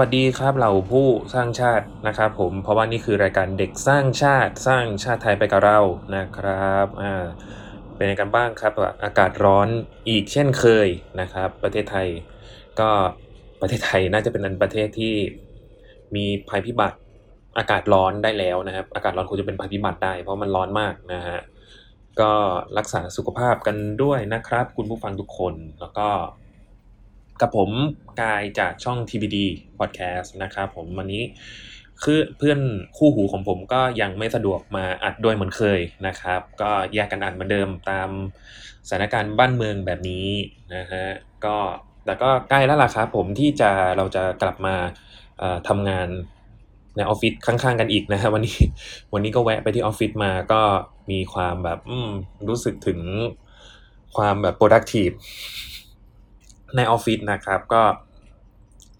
วัสดีครับเหล่าผู้สร้างชาตินะครับผมเพราะว่านี่คือรายการเด็กสร้างชาติสร้างชาติไทยไปกับเรานะครับอ่าเป็นยังไงกันบ้างครับอากาศร้อนอีกเช่นเคยนะครับ ประเทศไทยก็ประเทศไทยน่าจะเป็นประเทศที่มีภัยพิบัติอากาศร้อนได้แล้วนะครับ อากาศร้อนควรจะเป็นภัยพิบัติได้ เพราะมันร้อนมากนะฮะก็รักษาสุขภาพกันด้วยนะครับ คุณผู้ฟังทุกคนแล้วก็ กับผมกายจากช่อง TBD Podcast นะครับผมวันนี้คือเพื่อนคู่หูของผมก็ยังไม่สะดวกมาอัดด้วยเหมือนเคยนะครับ ก็แยกกันอัดเหมือนเดิมตามสถานการณ์บ้านเมืองแบบนี้นะฮะก็แต่ก็ใกล้แล้วล่ะครับผมที่จะเราจะกลับมาทำงานในออฟฟิศข้างๆกันอีกนะฮะวันนี้วันนี้ก็แวะไปที่ออฟฟิศมาก็มีความแบบรู้สึกถึงความแบบ productive ในออฟฟิศนะครับ ก็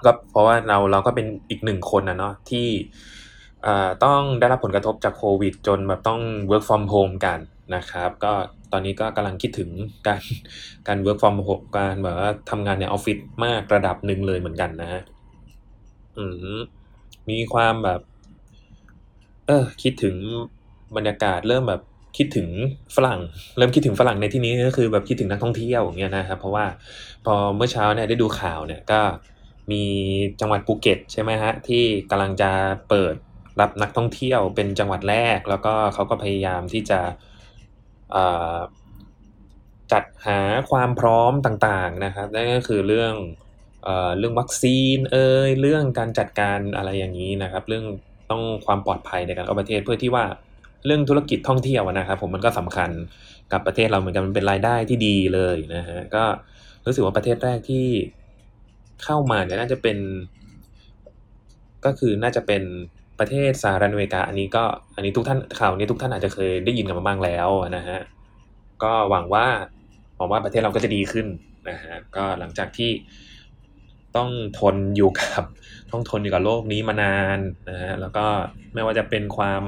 ก็เพราะว่าเราเราก็เป็นอีกหนึ่งคนนะเนาะที่ต้องได้รับผลกระทบจากโควิด จนแบบต้อง work from home กันนะครับ ก็ตอนนี้ก็กำลังคิดถึงการการ work from home การแบบว่าทำงานในออฟฟิศมากระดับหนึ่งเลยเหมือนกันนะฮะมมีความแบบ เออคิดถึงบรรยากาศเริ่มแบบ คิดถึงฝรั่ง เริ่มคิดถึงฝรั่งในที่นี้ก็คือแบบคิดถึงนักท่องเที่ยวอย่างเงี้ยนะครับ เพราะว่าพอเมื่อเช้าเนี่ยได้ดูข่าวเนี่ยก็มีจังหวัดภูเก็ตใช่ไหมฮะที่กำลังจะเปิดรับนักท่องเที่ยวเป็นจังหวัดแรก แล้วก็เขาก็พยายามที่จะจัดหาความพร้อมต่างๆนะครับนั่นก็คือเรื่องเรื่องวัคซีนเอ่ยเรื่องการจัดการอะไรอย่างนี้นะครับ เรื่องต้องความปลอดภัยในการเข้าประเทศเพื่อที่ว่า เรื่องธุรกิจท่องเที่ยวนะครับผมมันก็สำคัญกับประเทศเราเหมือนกันมันเป็นรายได้ที่ดีเลยนะฮะก็รู้สึกว่าประเทศแรกที่เข้ามาเนี่ยน่าจะเป็น ก็คือน่าจะเป็นประเทศสหรัฐอเมริกา อันนี้ก็อันนี้ทุกท่านข่าวนี้ทุกท่านอาจจะเคยได้ยินกันมาบ้างแล้วนะฮะก็หวังว่าหวังว่าประเทศเราก็จะดีขึ้นนะฮะก็หลังจากที่ต้องทนอยู่กับต้องทนอยู่กับโลกนี้มานานนะฮะแล้วก็ไม่ว่าจะเป็นความ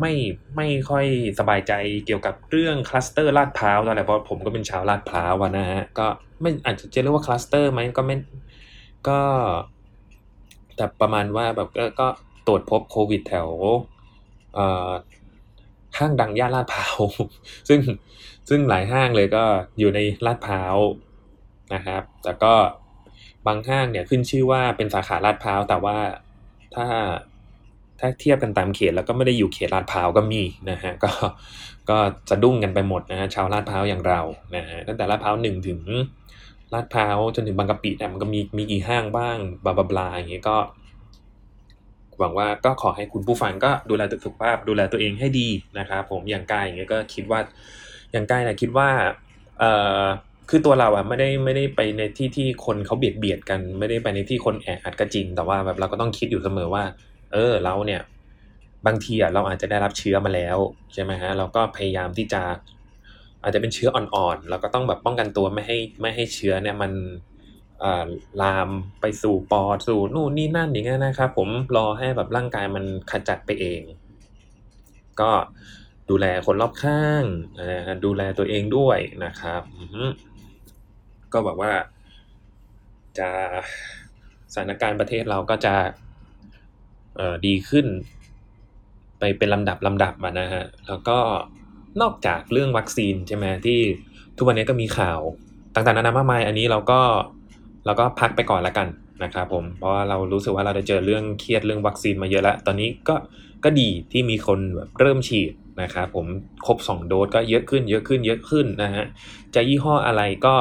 ไม่ไม่ค่อยสบายใจเกี่ยวกับเรื่องคลัสเตอร์ลาดพร้าวอะไรเพราะผมก็เป็นชาวลาดพร้าวนะฮะก็ไม่อาจจะเรียกว่าคลัสเตอร์ไหมก็ไม่ก็แต่ประมาณว่าแบบก็ก็ตรวจพบโควิดแถวห้างดังย่านลาดพร้าวซึ่งซึ่งหลายห้างเลยก็อยู่ในลาดพร้าวนะครับ แต่ก็บางห้างเนี่ยขึ้นชื่อว่าเป็นสาขาลาดพร้าวแต่ว่าถ้า ถ้าเทียบกันตามเขตแล้วก็ไม่ได้อยู่เขตลาดพร้าวก็มีนะฮะก็ก็จะดุ้งกันไปหมดนะฮะชาวลาดพร้าวอย่างเรานะฮะตั้งแต่ลาดพร้าวหนึ่งถึงลาดพร้าวจนถึงบางกะปิเนี่ยมันก็มีมีกี่ห้างบ้างบลาบลาบลาอย่างเงี้ยก็หวังว่าก็ขอให้คุณผู้ฟังก็ดูแลสุขภาพดูแลตัวเองให้ดีนะครับผมอย่างกายอย่างเงี้ยก็คิดว่าอย่างกายนะคิดว่าเอ่อคือตัวเราอะไม่ได้ไม่ได้ไปในที่ที่คนเขาเบียดเบียดกัน ไม่ได้ไปในที่คนแออัดก็จริง แต่ว่าแบบเราก็ต้องคิดอยู่เสมอว่า เออเราเนี่ยบางทีอะเราอาจจะได้รับเชื้อมาแล้วใช่ไหมฮะเราก็พยายามที่จะอาจจะเป็นเชื้ออ่อนๆเราก็ต้องแบบป้องกันตัวไม่ให้ไม่ให้เชื้อเนี่ยมันลามไปสู่ปอดสู่นู่นนี่นั่นอย่างเงี้ยนะครับผมรอให้แบบร่างกายมันขจัดไปเอง ก็ดูแลคนรอบข้างนะดูแลตัวเองด้วยนะครับก็บอกว่าจะสถานการณ์ประเทศเราก็จะ ดีขึ้น ไปเป็นลำดับลำดับมานะฮะแล้วก็นอกจากเรื่องวัคซีนใช่ไหมที่ทุกวันนี้ก็มีข่าวต่างๆนานามากมายอันนี้เราก็เราก็พักไปก่อนละกันนะครับผมเพราะว่าเรารู้สึกว่าเราได้เจอเรื่องเครียดเรื่องวัคซีนมาเยอะแล้วตอนนี้ก็ก็ดีที่มีคนแบบเริ่มฉีดนะครับผมครบ 2 โดสก็เยอะขึ้นเยอะขึ้นเยอะขึ้นนะฮะจะยี่ห้ออะไรก็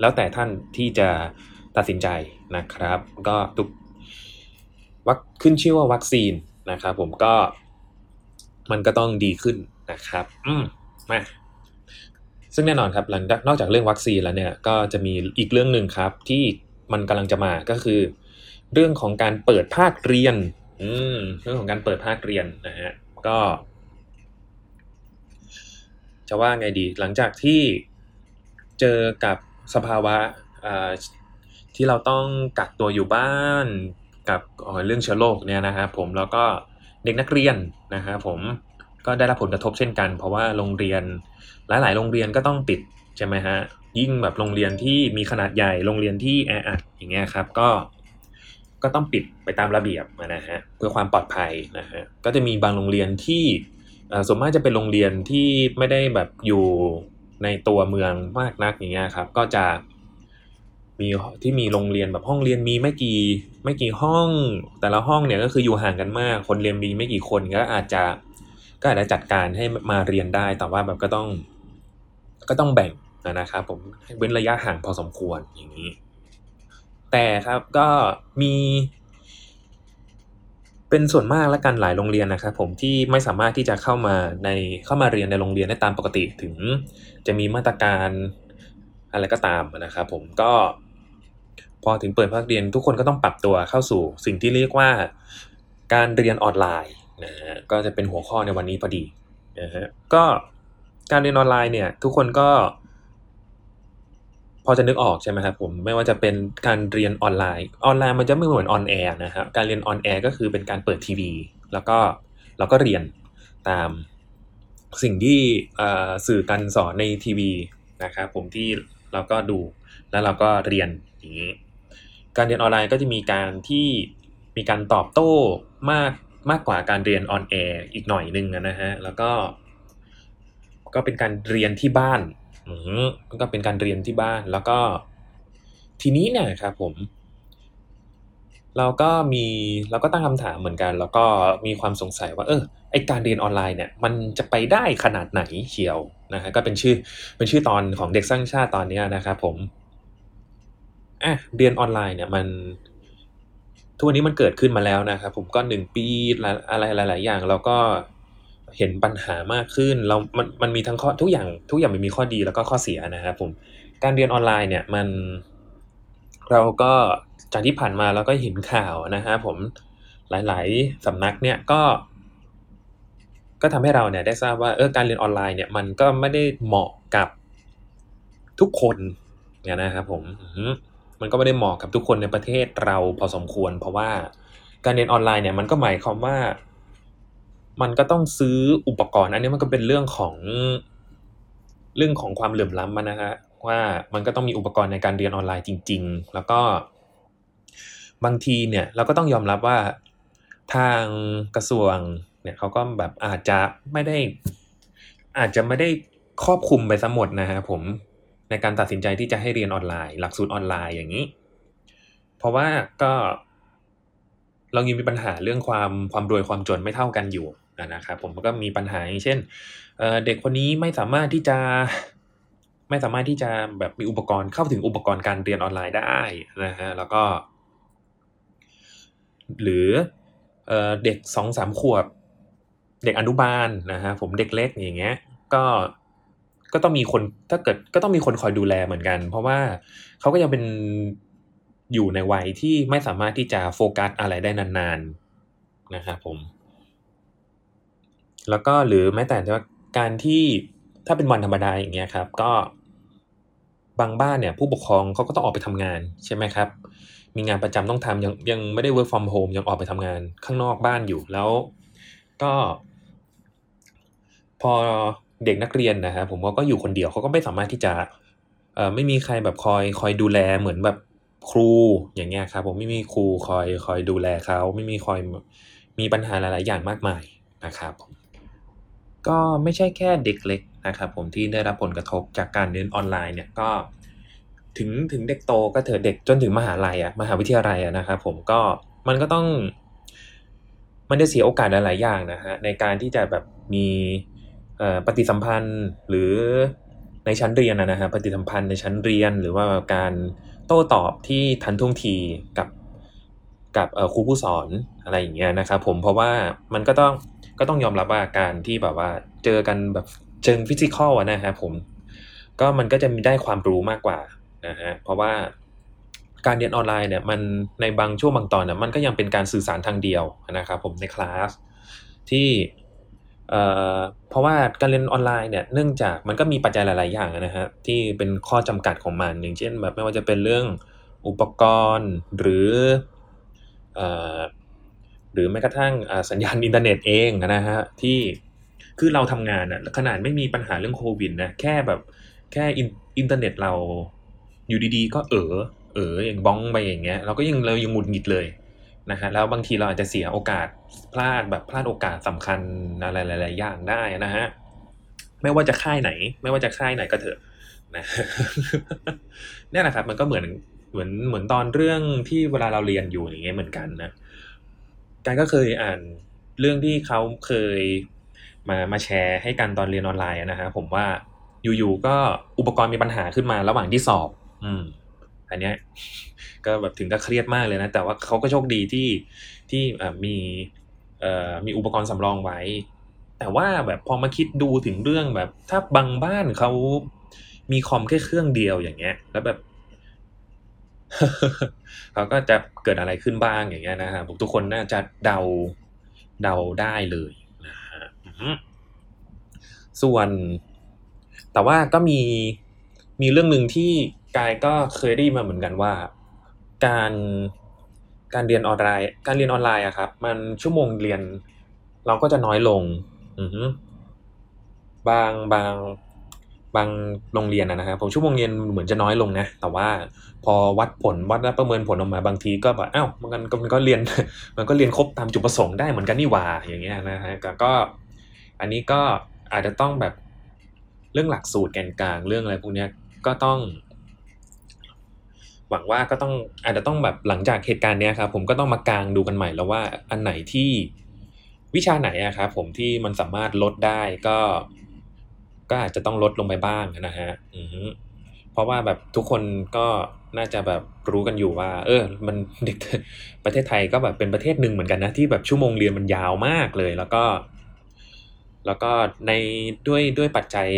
แล้วแต่ท่านที่จะตัดสินใจนะครับ ก็ทุก วัคขึ้นชื่อว่าวัคซีนนะครับผมก็มันก็ต้องดีขึ้นนะครับ อืมมาซึ่งแน่นอนครับหลังจากนอกจากเรื่องวัคซีนแล้วเนี่ยก็จะมีอีกเรื่องหนึ่งครับที่มันกำลังจะมาก็คือ เรื่องของการเปิดภาคเรียน อืมเรื่องของการเปิดภาคเรียนนะฮะก็ จะว่าไงดี หลังจากที่เจอกับสภาวะที่เราต้องกักตัวอยู่บ้าน กับเรื่องเชื้อโรคเนี่ยนะครับผมแล้วก็เด็กนักเรียนนะครับผมก็ได้รับผลกระทบเช่นกัน เพราะว่าโรงเรียนหลาย ๆ โรงเรียนก็ต้องปิดใช่ไหมฮะยิ่งแบบโรงเรียนที่มีขนาดใหญ่โรงเรียนที่แออัดอย่างเงี้ยครับก็ก็ต้องปิดไปตามระเบียบนะฮะเพื่อความปลอดภัยนะฮะก็จะมีบางโรงเรียนที่ส่วนมากจะเป็นโรงเรียนที่ไม่ได้แบบอยู่ในตัวเมืองมากนักอย่างเงี้ยครับก็จะ มีที่มีโรงเรียนแบบห้องเรียนมีไม่กี่ไม่กี่ห้อง แต่ละห้องเนี่ยก็คืออยู่ห่างกันมาก คนเรียนมีไม่กี่คนก็อาจจะก็อาจจะจัดการให้มาเรียนได้ แต่ว่าแบบก็ต้องก็ต้องแบ่งนะครับผมเว้นระยะห่างพอสมควรอย่างนี้ แต่ครับก็มี เป็นส่วนมากและกันหลายโรงเรียนนะครับผมที่ไม่สามารถที่จะเข้ามาในเข้ามาเรียนในโรงเรียนได้ตามปกติถึง จะมีมาตรการอะไรก็ตามนะครับผมก็ พอถึงเปิดภาคเรียนทุกคนก็ต้องปรับตัวเข้าสู่สิ่งที่เรียกว่าการเรียนออนไลน์นะฮะก็จะเป็นหัวข้อในวันนี้พอดีนะฮะก็การเรียนออนไลน์เนี่ยทุกคนก็ พอจะนึกออกใช่ไหมครับผมไม่ว่าจะเป็นการเรียนออนไลน์ ออนไลน์มันจะไม่เหมือน on air นะครับการเรียน on air ก็คือเป็นการเปิดทีวี แล้วก็เราก็เรียนตามสิ่งที่สื่อการสอนในทีวีนะครับผมที่เราก็ดูแล้วเราก็เรียนอย่างนี้ การเรียนออนไลน์ก็จะมีการที่มีการตอบโต้มากมากกว่าการเรียน on air อีกหน่อยนึงนะฮะแล้วก็ ก็เป็นการเรียนที่บ้านอืมก็เป็นการเรียนที่บ้านแล้วก็ ทีนี้เนี่ยครับผม เราก็มีเราก็ตั้งคำถามเหมือนกัน แล้วก็มีความสงสัยว่า เออไอการเรียนออนไลน์เนี่ย มันจะไปได้ขนาดไหนเชียวนะฮะก็เป็นชื่อเป็นชื่อตอนของเด็กสร้างชาติตอนนี้นะครับผม อะเรียนออนไลน์เนี่ยมันทุกวันนี้มันเกิดขึ้นมาแล้วนะครับผมก็หนึ่งปีอะไรหลาย ๆ อย่างเราก็เห็นปัญหามากขึ้นเรา มัน มันมีทั้งข้อทุกอย่าง ทุกอย่างมันมีข้อดีแล้วก็ข้อเสียนะครับผม การเรียนออนไลน์เนี่ยมัน เราก็จากที่ผ่านมาเราก็เห็นข่าวนะฮะผมหลาย ๆสำนักเนี่ยก็ ก็ทำให้เราเนี่ยได้ทราบว่าเออการเรียนออนไลน์เนี่ยมันก็ไม่ได้เหมาะกับทุกคนเนี่ยนะครับผม มันก็ไม่ได้เหมาะกับทุกคนในประเทศเราพอสมควร เพราะว่าการเรียนออนไลน์เนี่ยมันก็หมายความว่า มันก็ต้องซื้ออุปกรณ์ อันนี้มันก็เป็นเรื่องของเรื่องของความเหลื่อมล้ำนะฮะว่ามันก็ต้องมีอุปกรณ์ในการเรียนออนไลน์จริง ๆ แล้วก็บางทีเนี่ยเราก็ต้องยอมรับว่าทางกระทรวงเนี่ยเขาก็แบบอาจจะไม่ได้ อาจจะไม่ได้ครอบคลุมไปทั้งหมดนะฮะผม ในการตัดสินใจที่จะให้เรียนออนไลน์ หลักสูตรออนไลน์อย่างนี้ เพราะว่าก็เรายังมีปัญหาเรื่องความความรวยความจนไม่เท่ากันอยู่นะครับผมก็มีปัญหาอย่างเช่นเด็กคนนี้ไม่สามารถที่จะไม่สามารถที่จะแบบมีอุปกรณ์เข้าถึงอุปกรณ์การเรียนออนไลน์ได้นะฮะแล้วก็ หรือเด็กสองสามขวบ เด็กอนุบาลนะฮะผมเด็กเล็กอย่างเงี้ย ก็ ก็ต้องมีคนถ้าเกิดก็ต้องมีคนคอยดูแลเหมือนกัน เพราะว่าเขาก็ยังเป็นอยู่ในวัยที่ไม่สามารถที่จะโฟกัสอะไรได้นานๆนะครับผม แล้วก็หรือแม้แต่ว่าการที่ถ้าเป็นวันธรรมดาอย่างเงี้ยครับ ก็บางบ้านเนี่ย ผู้ปกครองเขาก็ต้องออกไปทำงานใช่ไหมครับ มีงานประจำต้องทำยังยังไม่ได้ work from home ยังออกไปทำงานข้างนอกบ้านอยู่แล้ว ก็ พอ เด็กนักเรียนนะครับผมเขาก็อยู่คนเดียวเขาก็ไม่สามารถที่จะเอ่อไม่มีใครแบบคอยคอยดูแลเหมือนแบบครูอย่างเงี้ยครับผมไม่มีครูคอยคอยดูแลเขาไม่มีคอยมีปัญหาหลาย ๆ อย่างมากมายนะครับก็ไม่ใช่แค่เด็กเล็กนะครับผมที่ได้รับผลกระทบจากการเรียนออนไลน์เนี่ยก็ถึงถึงเด็กโตก็เถอะเด็กจนถึงมหาลัยอะมหาวิทยาลัยอะนะครับผมก็มันก็ต้อง มันจะเสียโอกาสหลายๆอย่างนะฮะในการที่จะแบบมี ปฏิสัมพันธ์หรือในชั้นเรียนนะฮะปฏิสัมพันธ์ในชั้นเรียน หรือว่าการโต้ตอบที่ทันท่วงทีกับกับครูผู้สอนอะไรอย่างเงี้ยนะครับผมเพราะว่ามันก็ต้องก็ต้องยอมรับว่าการที่แบบว่าเจอกันแบบเชิงฟิสิกอลนะครับผมก็มันก็จะมีได้ความรู้มากกว่านะฮะเพราะว่าการเรียนออนไลน์เนี่ยมันในบางช่วงบางตอนเนี่ยมันก็ยังเป็นการสื่อสารทางเดียวนะครับผมในคลาสที่ เอ่อเพราะว่าการเรียนออนไลน์เนี่ยเนื่องจากมันก็มีปัจจัยหลาย ๆ อย่างนะฮะที่เป็นข้อจำกัดของมันอย่างเช่นแบบไม่ว่าจะเป็นเรื่องอุปกรณ์หรือเอ่อหรือแม้กระทั่งสัญญาณอินเทอร์เน็ตเองนะฮะที่คือเราทำงานอะขนาดไม่มีปัญหาเรื่องโควิดนะแค่แบบแค่อินเทอร์เน็ตเราอยู่ดี ๆ ก็เออเอออย่างบ้องไปอย่างเงี้ยเราก็ยังเรายังหงุดหงิดเลย นะฮะแล้วบางทีเราอาจจะเสียโอกาสพลาดแบบพลาดโอกาสสำคัญอะไรหลาย ๆ อย่างได้นะฮะไม่ว่าจะค่ายไหน ไม่ว่าจะค่ายไหนก็เถอะนะนี่ยนะครับ มันก็เหมือนเหมือนเหมือนตอนเรื่องที่เวลาเราเรียนอยู่อย่างเงี้ยเหมือนกันนะการก็เคยอ่านเรื่องที่เขาเคยมามาแชร์ให้กันตอนเรียนออนไลน์นะฮะผมว่าอยู่ๆก็อุปกรณ์มีปัญหาขึ้นมาระหว่างที่สอบ อืม อันเนี้ยก็แบบถึงกับเครียดมากเลยนะ แต่ว่าเขาก็โชคดีที่ที่มีมีอุปกรณ์สำรองไว้ แต่ว่าแบบพอมาคิดดูถึงเรื่องแบบ ถ้าบางบ้านเขามีคอมแค่เครื่องเดียวอย่างเงี้ย แล้วแบบเขาก็จะเกิดอะไรขึ้นบ้างอย่างเงี้ยนะฮะทุกคนน่าจะเดาเดาได้เลยนะฮะส่วน แต่ว่าก็มีมีเรื่องหนึ่งที่ กายก็เคยได้มาเหมือนกันว่า การการเรียนออนไลน์ การเรียนออนไลน์อะครับ มันชั่วโมงเรียน เราก็จะน้อยลง อืบางบางบางโรงเรียนนะครับผมชั่วโมงเรียนเหมือนจะน้อยลงนะ แต่ว่าพอวัดผลวัดและประเมินผลออกมาบางทีก็แบบอ้าวมันก็มันก็เรียน มันก็เรียนครบตามจุดประสงค์ได้เหมือนกันนี่หว่าอย่างเงี้ยนะฮะก็อันนี้ก็อาจจะต้องแบบเรื่องหลักสูตรแกนกลางเรื่องอะไรพวกนี้ก็ต้อง หวังว่าก็ต้องอาจจะต้องแบบหลังจากเหตุการณ์เนี้ยครับผมก็ต้องมากางดูกันใหม่แล้วว่าอันไหนที่วิชาไหนอะครับผมที่มันสามารถลดได้ก็ ก็อาจจะต้องลดลงไปบ้างนะฮะอืเพราะว่าแบบทุกคนก็น่าจะแบบรู้กันอยู่ว่า เออ มันเด็กประเทศไทยก็แบบเป็นประเทศหนึ่งเหมือนกันนะที่แบบชั่วโมงเรียนมันยาวมากเลย แล้วก็ แล้วก็ในด้วยด้วยปัจจัย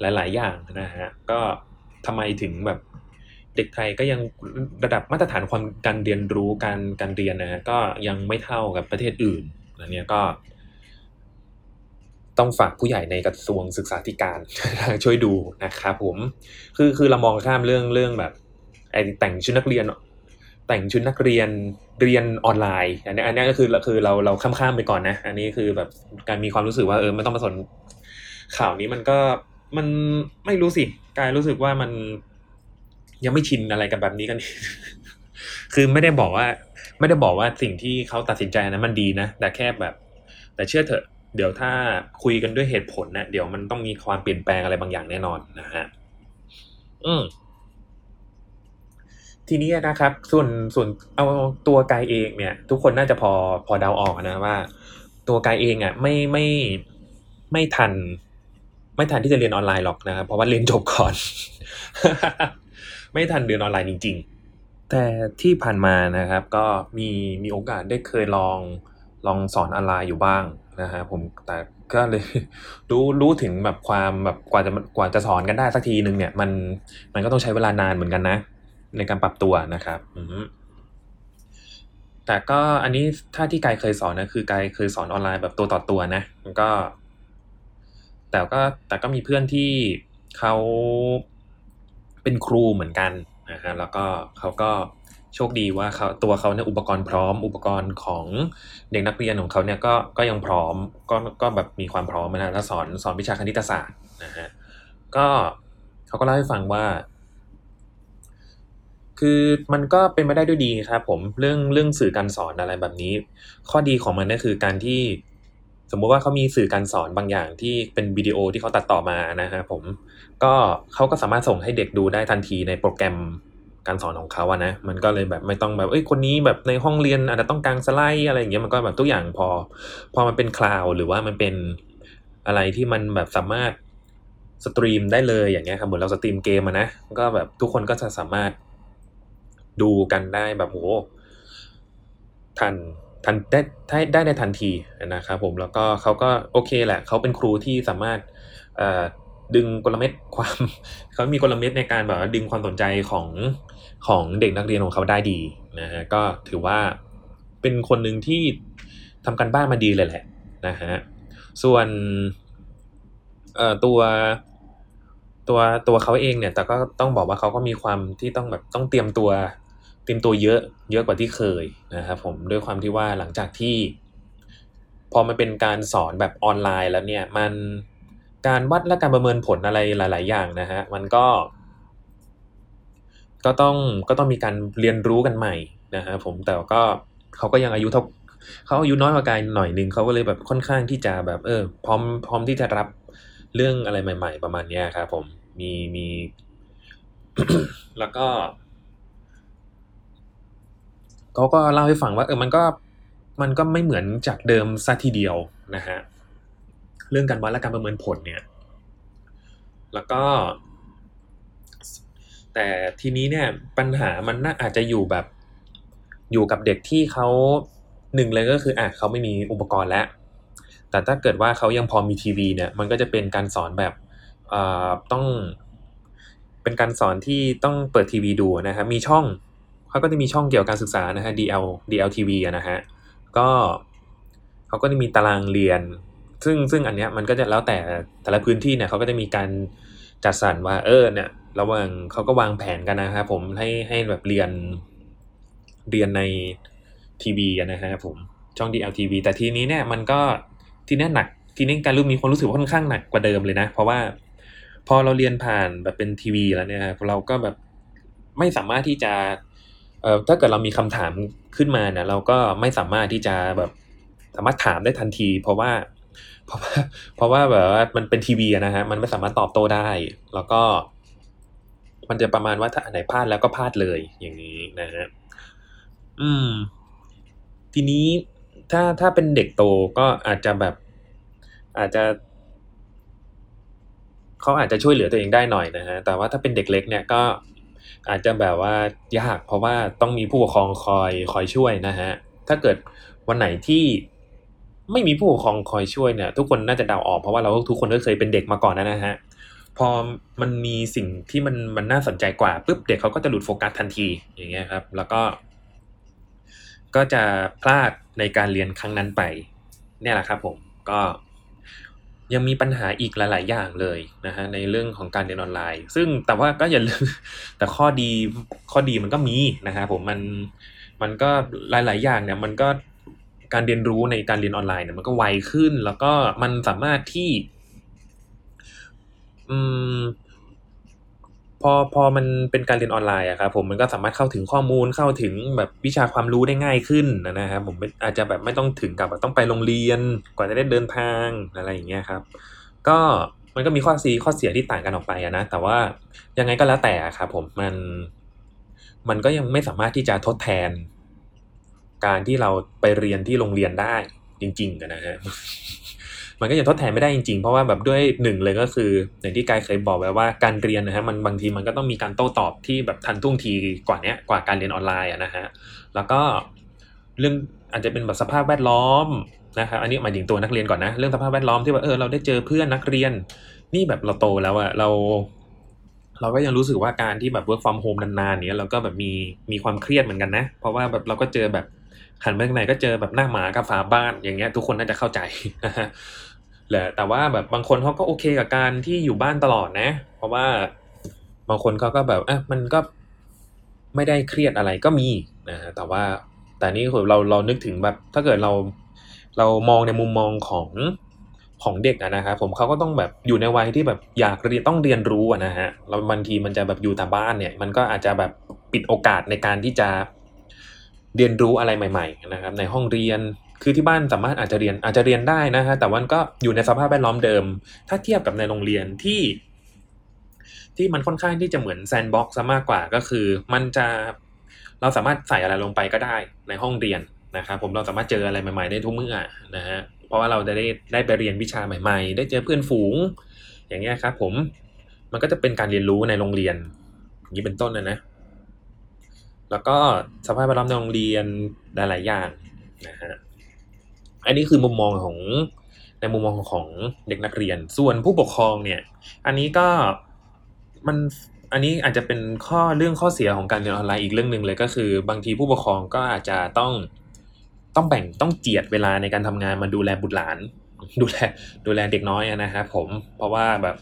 หลาย ๆ อย่างนะฮะก็ทำไมถึงแบบ เด็กไทยก็ยังระดับมาตรฐานความการเรียนรู้การการเรียนนะก็ยังไม่เท่ากับประเทศอื่นอันนี้ก็ ต้องฝากผู้ใหญ่ในกระทรวงศึกษาธิการช่วยดูนะครับผมคือคือเรามองข้ามเรื่องเรื่องแบบไอแต่งชุดนักเรียน แต่งชุดนักเรียนเรียนออนไลน์อันนี้อันนี้ก็คือคือเราเราข้ามข้ามไปก่อนนะ อันนี้คือแบบการมีความรู้สึกว่าเออไม่ต้องมาสนข่าวนี้มันก็มันไม่รู้สิกายรู้สึกว่ามัน ยังไม่ชินอะไรกับแบบนี้กัน คือไม่ได้บอกว่า ไม่ได้บอกว่าสิ่งที่เขาตัดสินใจนะมันดีนะ แต่แค่แบบ แต่เชื่อเถอะ เดี๋ยวถ้าคุยกันด้วยเหตุผลเนะเดี๋ยวมันต้องมีความเปลี่ยนแปลงอะไรบางอย่างแน่นอนนะฮะ อืมทีนี้นะครับ ส่วนส่วนเอาตัวกายเองเนี่ย ทุกคนน่าจะพอพอเดาออกนะว่า ตัวกายเองอะ ไม่ไม่ไม่ทัน ไม่ทันที่จะเรียนออนไลน์หรอกนะครับเพราะว่าเรียนจบก่อน ไม่ทันเรียนออนไลน์จริง ๆ แต่ที่ผ่านมานะครับก็มีมีโอกาสได้เคยลองลองสอนออนไลน์อยู่บ้างนะฮะผมแต่ก็เลยรู้รู้ถึงแบบความแบบกว่าจะกว่าจะสอนกันได้สักทีหนึ่งเนี่ยมันมันก็ต้องใช้เวลานานเหมือนกันนะ ในการปรับตัวนะครับอืแต่ก็อันนี้ถ้าที่กายเคยสอนนะคือกายเคยสอนออนไลน์แบบตัวต่อตัวนะมันก็ แต่ก็แต่ก็มีเพื่อนที่เขา เป็นครูเหมือนกันนะฮะแล้วก็เขาก็โชคดีว่าเขาตัวเขาเนี่ยอุปกรณ์พร้อม อุปกรณ์ของเด็กนักเรียนของเขาเนี่ยก็ก็ยังพร้อมก็ก็แบบมีความพร้อมนะแล้วสอนสอนวิชาคณิตศาสตร์นะฮะก็เขาก็เล่าให้ฟังว่า คือมันก็เป็นไปได้ด้วยดีครับผมเรื่องเรื่องสื่อการสอนอะไรแบบนี้ ข้อดีของมันก็คือการที่ สมมุติว่าเขามีสื่อการสอนบางอย่างที่เป็นวิดีโอที่เขาตัดต่อมานะฮะผมก็เขาก็สามารถส่งให้เด็กดูได้ทันทีในโปรแกรมการสอนของเขาอะนะมันก็เลยแบบไม่ต้องแบบเอ้ยคนนี้แบบในห้องเรียนอาจจะต้องกางสไลด์อะไรอย่างเงี้ยมันก็แบบทุกอย่างพอ พอมันเป็น cloud หรือว่ามันเป็นอะไรที่มันแบบสามารถ stream ได้เลยอย่างเงี้ยครับเหมือนเรา stream เกมอะนะก็แบบทุกคนก็จะสามารถดูกันได้แบบโหทัน ทันได้ได้ได้ในทันทีนะครับผมแล้วก็เขาก็โอเคแหละเขาเป็นครูที่สามารถดึงกลเม็ดความเขามีกลเม็ดในการแบบดึงความสนใจของของเด็กนักเรียนของเขาได้ดีนะฮะก็ถือว่าเป็นคนหนึ่งที่ทำกันบ้านมาดีเลยแหละนะฮะส่วนเอ่อตัวตัวตัวเขาเองเนี่ย แต่ก็ต้องบอกว่าเขาก็มีความที่ต้องแบบต้องเตรียมตัว เตรียมตัวเยอะเยอะกว่าที่เคยนะครับผมด้วยความที่ว่าหลังจากที่ พอมันเป็นการสอนแบบออนไลน์แล้วเนี่ยมันการวัดและการประเมินผลอะไรหลาย ๆ อย่างนะฮะมันก็ ก็ต้องก็ต้องมีการเรียนรู้กันใหม่นะฮะผมแต่ก็เขาก็ยังอายุเท่าเขาอายุน้อยกว่ากายหน่อยหนึ่งเขาก็เลยแบบค่อนข้างที่จะแบบ เออ พร้อมพร้อมที่จะรับเรื่องอะไรใหม่ ๆ ประมาณเนี้ยครับผมมีมี แล้วก็ เขาก็เล่าให้ฟังว่าเออมันก็มันก็ไม่เหมือนจากเดิมซะทีเดียวนะฮะเรื่องการวัดและการประเมินผลเนี่ยแล้วก็ แต่ทีนี้เนี่ยปัญหามันน่าอาจจะอยู่แบบอยู่กับเด็กที่เขาหนึ่งเลยก็คืออะเขาไม่มีอุปกรณ์แล้ว แต่ถ้าเกิดว่าเขายังพอมีทีวีเนี่ยมันก็จะเป็นการสอนแบบเอ่อต้องเป็นการสอนที่ต้องเปิดทีวีดูนะครับมีช่อง เขาก็จะมีช่องเกี่ยวกับการศึกษานะฮะ DL DLTV นะฮะ ก็เขาก็จะมีตารางเรียน ซึ่งซึ่งอันเนี้ยมันก็จะแล้วแต่แต่ละพื้นที่เนี่ยเขาก็จะมีการจัดสรรว่าเออเนี่ยระหว่างเขาก็วางแผนกันนะครับผมให้ให้แบบเรียนเรียนในทีวีนะฮะผมช่อง DLTV แต่ทีนี้เนี่ยมันก็ทีนี้หนักทีนี้การรู้มีความรู้สึกว่าค่อนข้างหนักกว่าเดิมเลยนะ เพราะว่าพอเราเรียนผ่านแบบเป็นทีวีแล้วเนี่ยเราก็แบบไม่สามารถที่จะ ถ้าเกิดเรามีคำถามขึ้นมาเนี่ยเราก็ไม่สามารถที่จะแบบสามารถถามได้ทันที เพราะว่า เพราะว่าเพราะว่าแบบว่ามันเป็นทีวีนะฮะมันไม่สามารถตอบโต้ได้ แล้วก็ มันจะประมาณว่าถ้าอันไหนพลาดแล้วก็พลาดเลยอย่างนี้นะฮะอืม ทีนี้ถ้าถ้าเป็นเด็กโตก็อาจจะแบบ อาจจะเขาอาจจะช่วยเหลือตัวเองได้หน่อยนะฮะแต่ว่าถ้าเป็นเด็กเล็กเนี่ยก็ อาจจะแบบว่ายากเพราะว่าต้องมีผู้ปกครองคอยคอยช่วยนะฮะถ้าเกิดวันไหนที่ไม่มีผู้ปกครองคอยช่วยเนี่ย ทุกคนน่าจะเดาออกเพราะว่าเราทุกคนก็เคยเป็นเด็กมาก่อนนะฮะพอมันมีสิ่งที่มันมันน่าสนใจกว่าปุ๊บเด็กเขาก็จะหลุดโฟกัสทันทีอย่างเงี้ยครับ แล้วก็ ก็จะพลาดในการเรียนครั้งนั้นไป เนี่ยแหละครับผมก็ ยังมีปัญหาอีกหลาย ๆ อย่างเลยนะฮะในเรื่องของการเรียนออนไลน์ ซึ่งแต่ว่าก็อย่าลืมแต่ข้อดีข้อดีมันก็มีนะฮะผมมันมันก็หลาย ๆ อย่างเนี่ยมันก็การเรียนรู้ในการเรียนออนไลน์เนี่ยมันก็ไวขึ้น แล้วก็มันสามารถที่ อืม พอพอมันเป็นการเรียนออนไลน์อะครับผมมันก็สามารถเข้าถึงข้อมูลเข้าถึงแบบวิชาความรู้ได้ง่ายขึ้นนะครับผมอาจจะแบบไม่ต้องถึงกับต้องไปโรงเรียนกว่าจะได้เดินทางอะไรอย่างเงี้ยครับ ก็มันก็มีข้อซีข้อเสียที่ต่างกันออกไปอะนะแต่ว่ายังไงก็แล้วแต่ครับผมมันมันก็ยังไม่สามารถที่จะทดแทน การที่เราไปเรียนที่โรงเรียนได้จริงๆนะฮะ มันก็ยังทดแทนไม่ได้จริงๆ เพราะว่าแบบด้วยหนึ่งเลยก็คืออย่างที่กายเคยบอกไว้ว่าการเรียนนะฮะมันบางทีมันก็ต้องมีการโต้ตอบที่แบบทันท่วงทีกว่านี้กว่าการเรียนออนไลน์อะนะฮะแล้วก็เรื่องอาจจะเป็นแบบสภาพแวดล้อมนะครับอันนี้หมายถึงตัวนักเรียนก่อนนะ เรื่องสภาพแวดล้อมที่ว่าเออเราได้เจอเพื่อนนักเรียน นี่แบบเราโตแล้วอะเรา เราก็ยังรู้สึกว่าการที่แบบ work from home นานๆเนี้ยเราก็แบบมีมีความเครียดเหมือนกันนะ เพราะว่าแบบเราก็เจอแบบหันไปทางไหนก็เจอแบบหน้าหมากับฝาบ้านอย่างเงี้ยทุกคนน่าจะเข้าใจนะฮะ แหละแต่ว่าแบบบางคนเขาก็โอเคกับการที่อยู่บ้านตลอดนะ เพราะว่าบางคนเขาก็แบบอะมันก็ไม่ได้เครียดอะไรก็มีนะฮะแต่ว่าแต่นี่คือเราเรานึกถึงแบบถ้าเกิดเราเรามองในมุมมองของของเด็กนะครับผมเขาก็ต้องแบบอยู่ในวัยที่แบบอยากเรียนต้องเรียนรู้นะฮะเราบางทีมันจะแบบอยู่แต่บ้านเนี่ย มันก็อาจจะแบบปิดโอกาสในการที่จะเรียนรู้อะไรใหม่ ๆ นะครับ ในห้องเรียน คือที่บ้านสามารถอาจจะเรียนอาจจะเรียนได้นะฮะแต่วันก็อยู่ในสภาพแวดล้อมเดิม ถ้าเทียบกับในโรงเรียนที่ ที่มันค่อนข้างที่จะเหมือน sandbox มากกว่าก็คือ มันจะเราสามารถใส่อะไรลงไปก็ได้ในห้องเรียนนะครับผมเราสามารถเจออะไรใหม่ๆได้ทุกเมื่อนะฮะเพราะว่าเราจะได้ได้ไปเรียนวิชาใหม่ ๆ ได้เจอเพื่อนฝูง อย่างเงี้ยครับผมมันก็จะเป็นการเรียนรู้ในโรงเรียน อย่างนี้เป็นต้นนะนะแล้วก็สภาพแวดล้อมในโรงเรียนหลายๆอย่างนะฮะ อันนี้คือมุมมองของในมุมมองของเด็กนักเรียน ส่วนผู้ปกครองเนี่ย อันนี้ก็มันอันนี้อาจจะเป็นข้อเรื่องข้อเสียของการเรียนออนไลน์อีกเรื่องหนึ่งเลยก็คือ บางทีผู้ปกครองก็อาจจะต้องต้องแบ่งต้องเจียดเวลาในการทำงานมาดูแลบุตรหลาน ดูแลดูแลเด็กน้อยนะครับผมเพราะว่าแบบ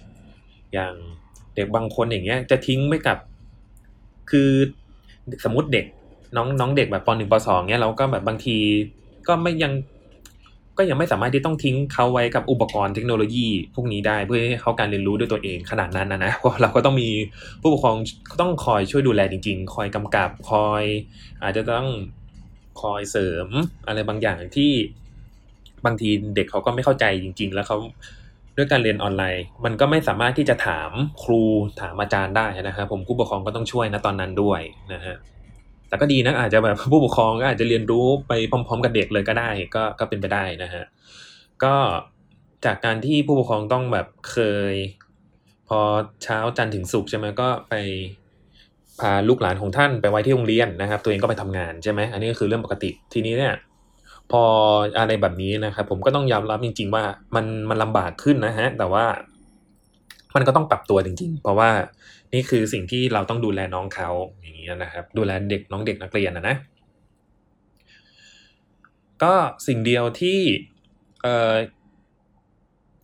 อย่างเด็กบางคนอย่างเงี้ยจะทิ้งไว้กับ คือสมมติเด็กน้องน้องเด็กแบบปหนึ่งปสองเนี้ยเราก็แบบบางทีก็ไม่ยัง ก็ยังไม่สามารถที่ต้องทิ้งเขาไว้กับอุปกรณ์เทคโนโลยี พวกนี้ได้เพื่อให้เขาการเรียนรู้ด้วยตัวเองขนาดนั้นนะนะเพราะเราก็ต้องมีผู้ปกครองต้องคอยช่วยดูแลจริง ๆ คอยกำกับคอย อาจจะต้องคอยเสริมอะไรบางอย่างที่บางทีเด็กเขาก็ไม่เข้าใจจริง ๆ แล้วเขาด้วยการเรียนออนไลน์ มันก็ไม่สามารถที่จะถามครูถามอาจารย์ได้นะครับผมผู้ปกครองก็ต้องช่วยนะตอนนั้นด้วยนะฮะ แต่ก็ดีนะอาจจะแบบผู้ปกครองก็อาจจะเรียนรู้ไปพร้อม ๆ กับเด็กเลยก็ได้ ก็ก็เป็นไปได้นะฮะก็จากการที่ผู้ปกครองต้องแบบเคย พอเช้าจันทร์ถึงศุกร์ใช่ไหมก็ไปพาลูกหลานของท่านไปไว้ที่โรงเรียนนะครับ ตัวเองก็ไปทำงานใช่ไหมอันนี้ก็คือเรื่องปกติทีนี้เนี่ยพออะไรแบบนี้นะครับผมก็ต้องยอมรับจริง ๆ ว่ามันมันลำบากขึ้นนะฮะแต่ว่ามันก็ต้องปรับตัวจริง ๆ เพราะว่า นี่คือสิ่งที่เราต้องดูแลน้องเขาอย่างนี้นะครับ ดูแลเด็กน้องเด็กนักเรียนนะนะ ก็สิ่งเดียวที่เ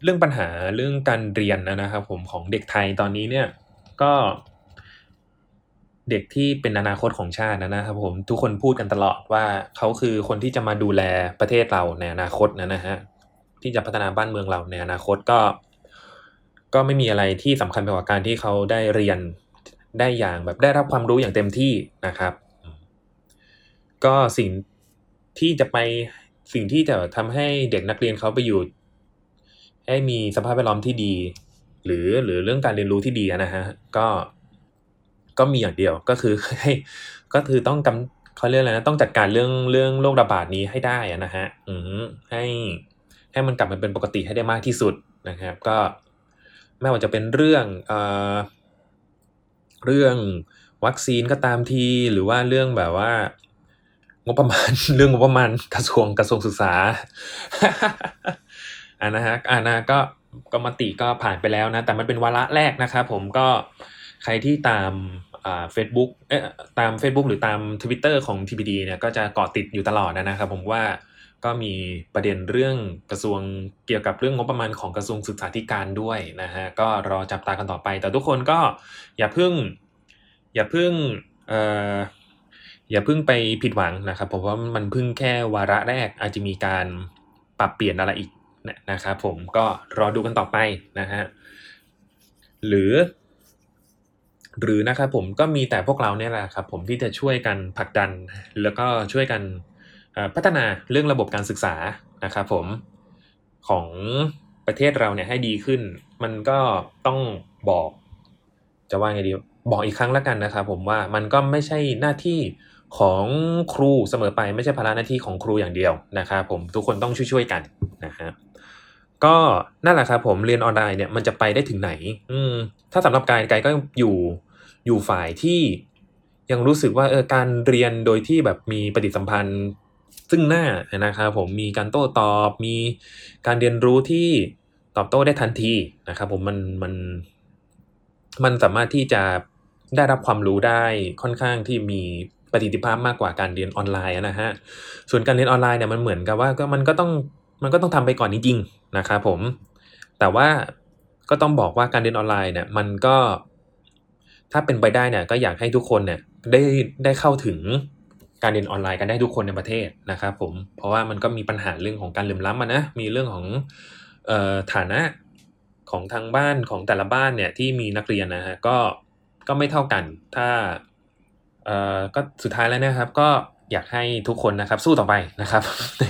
เรื่องปัญหาเรื่องการเรียนนะครับ ผมของเด็กไทยตอนนี้เนี่ยก็เด็กที่เป็นอนาคตของชาตินะครับผมทุกคนพูดกันตลอดว่าเขาคือคนที่จะมาดูแลประเทศเราในอนาคตนะนะฮะที่จะพัฒนาบ้านเมืองเราในอนาคตก็ ก็ไม่มีอะไรที่สำคัญไปกว่าการที่เขาได้เรียนได้อย่างแบบได้รับความรู้อย่างเต็มที่นะครับ ก็สิ่งที่จะไปสิ่งที่จะทำให้เด็กนักเรียนเขาไปอยู่ ให้มีสภาพแวดล้อมที่ดี หรือหรือเรื่องการเรียนรู้ที่ดีนะฮะก็ก็มีอย่างเดียวก็คือให้ก็คือต้องกำเขาเรียกอะไรนะต้องจัดการเรื่องเรื่องโรคระบาดนี้ให้ได้นะฮะอืมให้ให้มันกลับมาเป็นปกติให้ได้มากที่สุดนะครับ ก็ ไม่ว่าจะเป็นเรื่องเอ่อเรื่องวัคซีนก็ตามทีหรือว่าเรื่องแบบว่างบประมาณเรื่องงบประมาณกระทรวงกระทรวงศึกษาอ่านะฮะอ่านะก็ก็มติก็ผ่านไปแล้วนะ แต่มันเป็นวาระแรกนะครับผมก็ใครที่ตามเฟซบุ๊กเอ๊ะตาม Facebook หรือตาม Twitter ของ TPD เนี่ยก็จะเกาะติดอยู่ตลอดนะครับผมว่า ก็มีประเด็นเรื่องกระทรวงเกี่ยวกับเรื่องงบประมาณของกระทรวงศึกษาธิการด้วยนะฮะก็รอจับตากันต่อไป แต่ทุกคนก็อย่าเพิ่ง อย่าเพิ่งเอ่ออย่าเพิ่งไปผิดหวังนะครับผมว่ามันเพิ่งแค่วาระแรกอาจจะมีการปรับเปลี่ยนอะไรอีกนะครับผมก็รอดูกันต่อไปนะฮะหรือ หรือนะครับผมก็มีแต่พวกเราเนี่ยแหละครับผมที่จะช่วยกันผลักดัน แล้วก็ช่วยกัน พัฒนาเรื่องระบบการศึกษานะครับผมของประเทศเราเนี่ยให้ดีขึ้น มันก็ต้องบอก จะว่าไงดีบอกอีกครั้งแล้วกันนะครับผมว่ามันก็ไม่ใช่หน้าที่ของครูเสมอไปไม่ใช่ภาระหน้าที่ของครูอย่างเดียวนะครับผมทุกคนต้องช่วยๆกันนะฮะก็นั่นแหละครับผมเรียนออนไลน์เนี่ยมันจะไปได้ถึงไหน อืมถ้าสำหรับกายกายก็อยู่อยู่ฝ่ายที่ยังรู้สึกว่าเออการเรียนโดยที่แบบมีปฏิสัมพันธ์ ซึ่งหน้านะครับผมมีการโต้ตอบมีการเรียนรู้ที่ตอบโต้ได้ทันทีนะครับผมมันมันมันสามารถที่จะได้รับความรู้ได้ค่อนข้างที่มีประสิทธิภาพมากกว่าการเรียนออนไลน์นะฮะส่วนการเรียนออนไลน์เนี่ยมันเหมือนกับว่าก็มันก็ต้องมันก็ต้องทำไปก่อนจริงๆนะครับผม แต่ว่าก็ต้องบอกว่าการเรียนออนไลน์เนี่ยมันก็ถ้าเป็นไปได้เนี่ยก็อยากให้ทุกคนเนี่ยได้ได้เข้าถึง การเรียนออนไลน์กันได้ทุกคนในประเทศนะครับผมเพราะว่ามันก็มีปัญหาเรื่องของการเหลื่อมล้ำมานะมีเรื่องของออฐานะของทางบ้านของแต่ละบ้านเนี่ยที่มีนักเรียนนะฮะก็ก็ไม่เท่ากัน ถ้าเอ่อก็สุดท้ายแล้วนะครับ ก็อยากให้ทุกคนนะครับสู้ต่อไปนะครับ ใน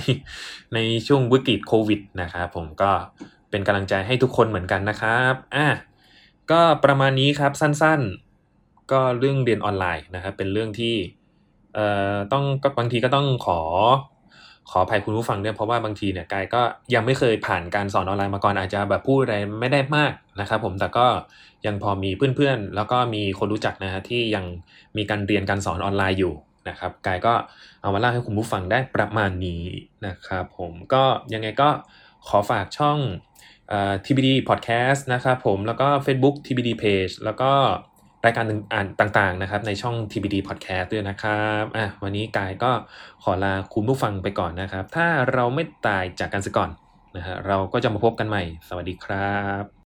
ในช่วงวิกฤตโควิดนะครับผมก็เป็นกำลังใจให้ทุกคนเหมือนกันนะครับอะก็ประมาณนี้ครับสั้นๆ ก็เรื่องเรียนออนไลน์นะครับเป็นเรื่องที่ เอ่อต้องก็บางทีก็ต้องขอ ขออภัยคุณผู้ฟังด้วยเพราะว่าบางทีเนี่ยกายก็ยังไม่เคยผ่านการสอนออนไลน์มาก่อนอาจจะแบบพูดอะไรไม่ได้มากนะครับผมแต่ก็ยังพอมีเพื่อนๆ แล้วก็มีคนรู้จักนะฮะที่ยังมีการเรียนการสอนออนไลน์อยู่นะครับกายก็เอามาเล่าให้คุณผู้ฟังได้ประมาณนี้นะครับผมก็ยังไงก็ขอฝากช่องเอ่อ TBD Podcast นะครับผมแล้วก็ Facebook TBD Page แล้วก็ รายการอ่านต่างๆนะครับในช่อง TBD Podcast ด้วยนะครับอะวันนี้กายก็ขอลาคุณผู้ฟังไปก่อนนะครับ ถ้าเราไม่ตายจากกันซะก่อนนะฮะเราก็จะมาพบกันใหม่ สวัสดีครับ